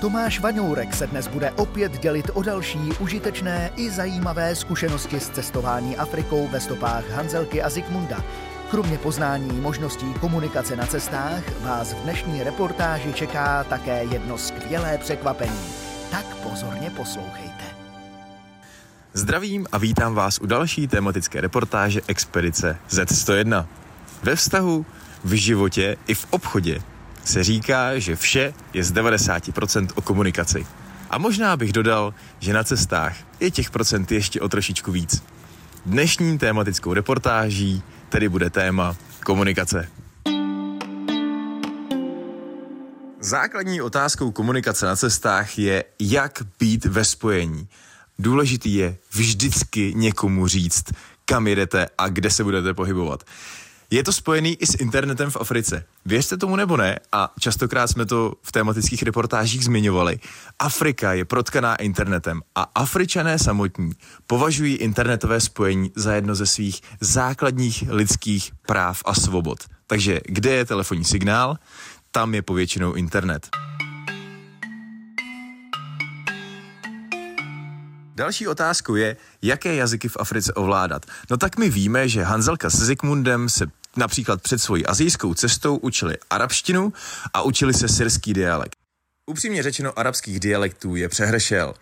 Tomáš Vaňourek se dnes bude opět dělit o další užitečné i zajímavé zkušenosti s cestování Afrikou ve stopách Hanzelky a Zikmunda. Kromě poznání možností komunikace na cestách vás v dnešní reportáži čeká také jedno skvělé překvapení. Tak pozorně poslouchejte. Zdravím a vítám vás u další tematické reportáže Expedice Z101. Ve vztahu, v životě i v obchodě se říká, že vše je z 90% o komunikaci. A možná bych dodal, že na cestách je těch procent ještě o trošičku víc. Dnešní tématickou reportáží tedy bude téma komunikace. Základní otázkou komunikace na cestách je, jak být ve spojení. Důležitý je vždycky někomu říct, kam jedete a kde se budete pohybovat. Je to spojený i s internetem v Africe. Věřte tomu nebo ne, a častokrát jsme to v tematických reportážích zmiňovali, Afrika je protkaná internetem a Afričané samotní považují internetové spojení za jedno ze svých základních lidských práv a svobod. Takže kde je telefonní signál, tam je povětšinou internet. Další otázkou je, jaké jazyky v Africe ovládat. No tak my víme, že Hanzelka se Zikmundem se například před svojí azijskou cestou učili arabštinu a učili se syrský dialekt. Upřímně řečeno, arabských dialektů je přehršel.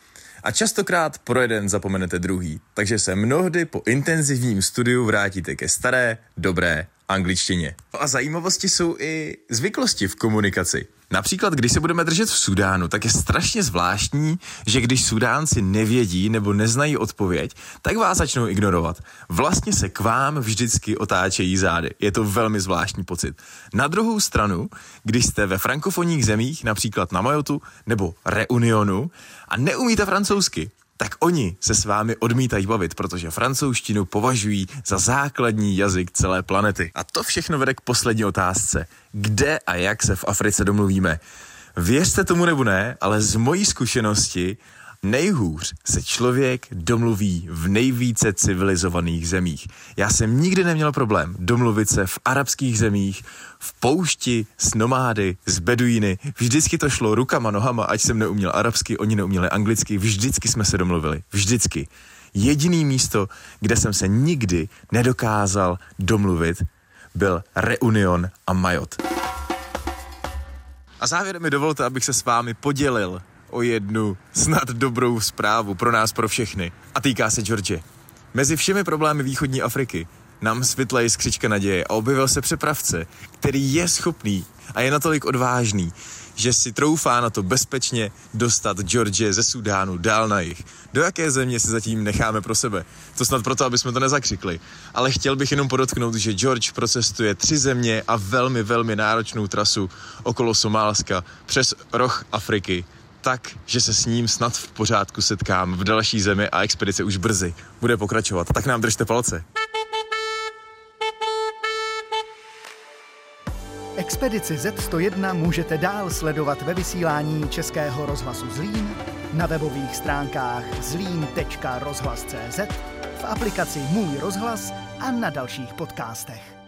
A častokrát pro jeden zapomenete druhý, takže se mnohdy po intenzivním studiu vrátíte ke staré, dobré angličtině. No a zajímavosti jsou i zvyklosti v komunikaci. Například, když se budeme držet v Sudánu, tak je strašně zvláštní, že když Sudánci nevědí nebo neznají odpověď, tak vás začnou ignorovat. Vlastně se k vám vždycky otáčejí zády. Je to velmi zvláštní pocit. Na druhou stranu, když jste ve frankofonních zemích, například na Majotu nebo Reunionu, a neumíte francouzsky, tak oni se s vámi odmítají bavit, protože francouzštinu považují za základní jazyk celé planety. A to všechno vede k poslední otázce. Kde a jak se v Africe domluvíme? Věřte tomu nebo ne, ale z mojí zkušenosti Nejhůř se člověk domluví v nejvíce civilizovaných zemích. Já jsem nikdy neměl problém domluvit se v arabských zemích, v poušti, s nomády, s beduíny. Vždycky to šlo rukama, nohama, ať jsem neuměl arabsky, oni neuměli anglicky, vždycky jsme se domluvili. Vždycky. Jediný místo, kde jsem se nikdy nedokázal domluvit, byl Reunion a Majot. A závěrem mi dovolte, abych se s vámi podělil o jednu snad dobrou zprávu pro nás, pro všechny. A týká se George. Mezi všemi problémy východní Afriky nám světla je skřička naděje a objevil se přepravce, který je schopný a je natolik odvážný, že si troufá na to bezpečně dostat George ze Sudánu dál na jich. Do jaké země si zatím necháme pro sebe? To snad proto, aby jsme to nezakřikli. Ale chtěl bych jenom podotknout, že George procestuje tři země a velmi, velmi náročnou trasu okolo Somálska přes roh Afriky tak, že se s ním snad v pořádku setkám v další zemi a expedice už brzy bude pokračovat. Tak nám držte palce. Expedici Z101 můžete dál sledovat ve vysílání Českého rozhlasu Zlín, na webových stránkách zlín.rozhlas.cz, v aplikaci Můj rozhlas a na dalších podcastech.